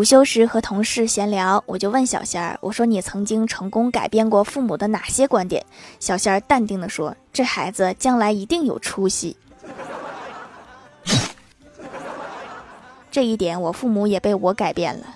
午休时和同事闲聊，我就问小仙儿：“我说你曾经成功改变过父母的哪些观点？”小仙儿淡定地说：“这孩子将来一定有出息。”这一点，我父母也被我改变了。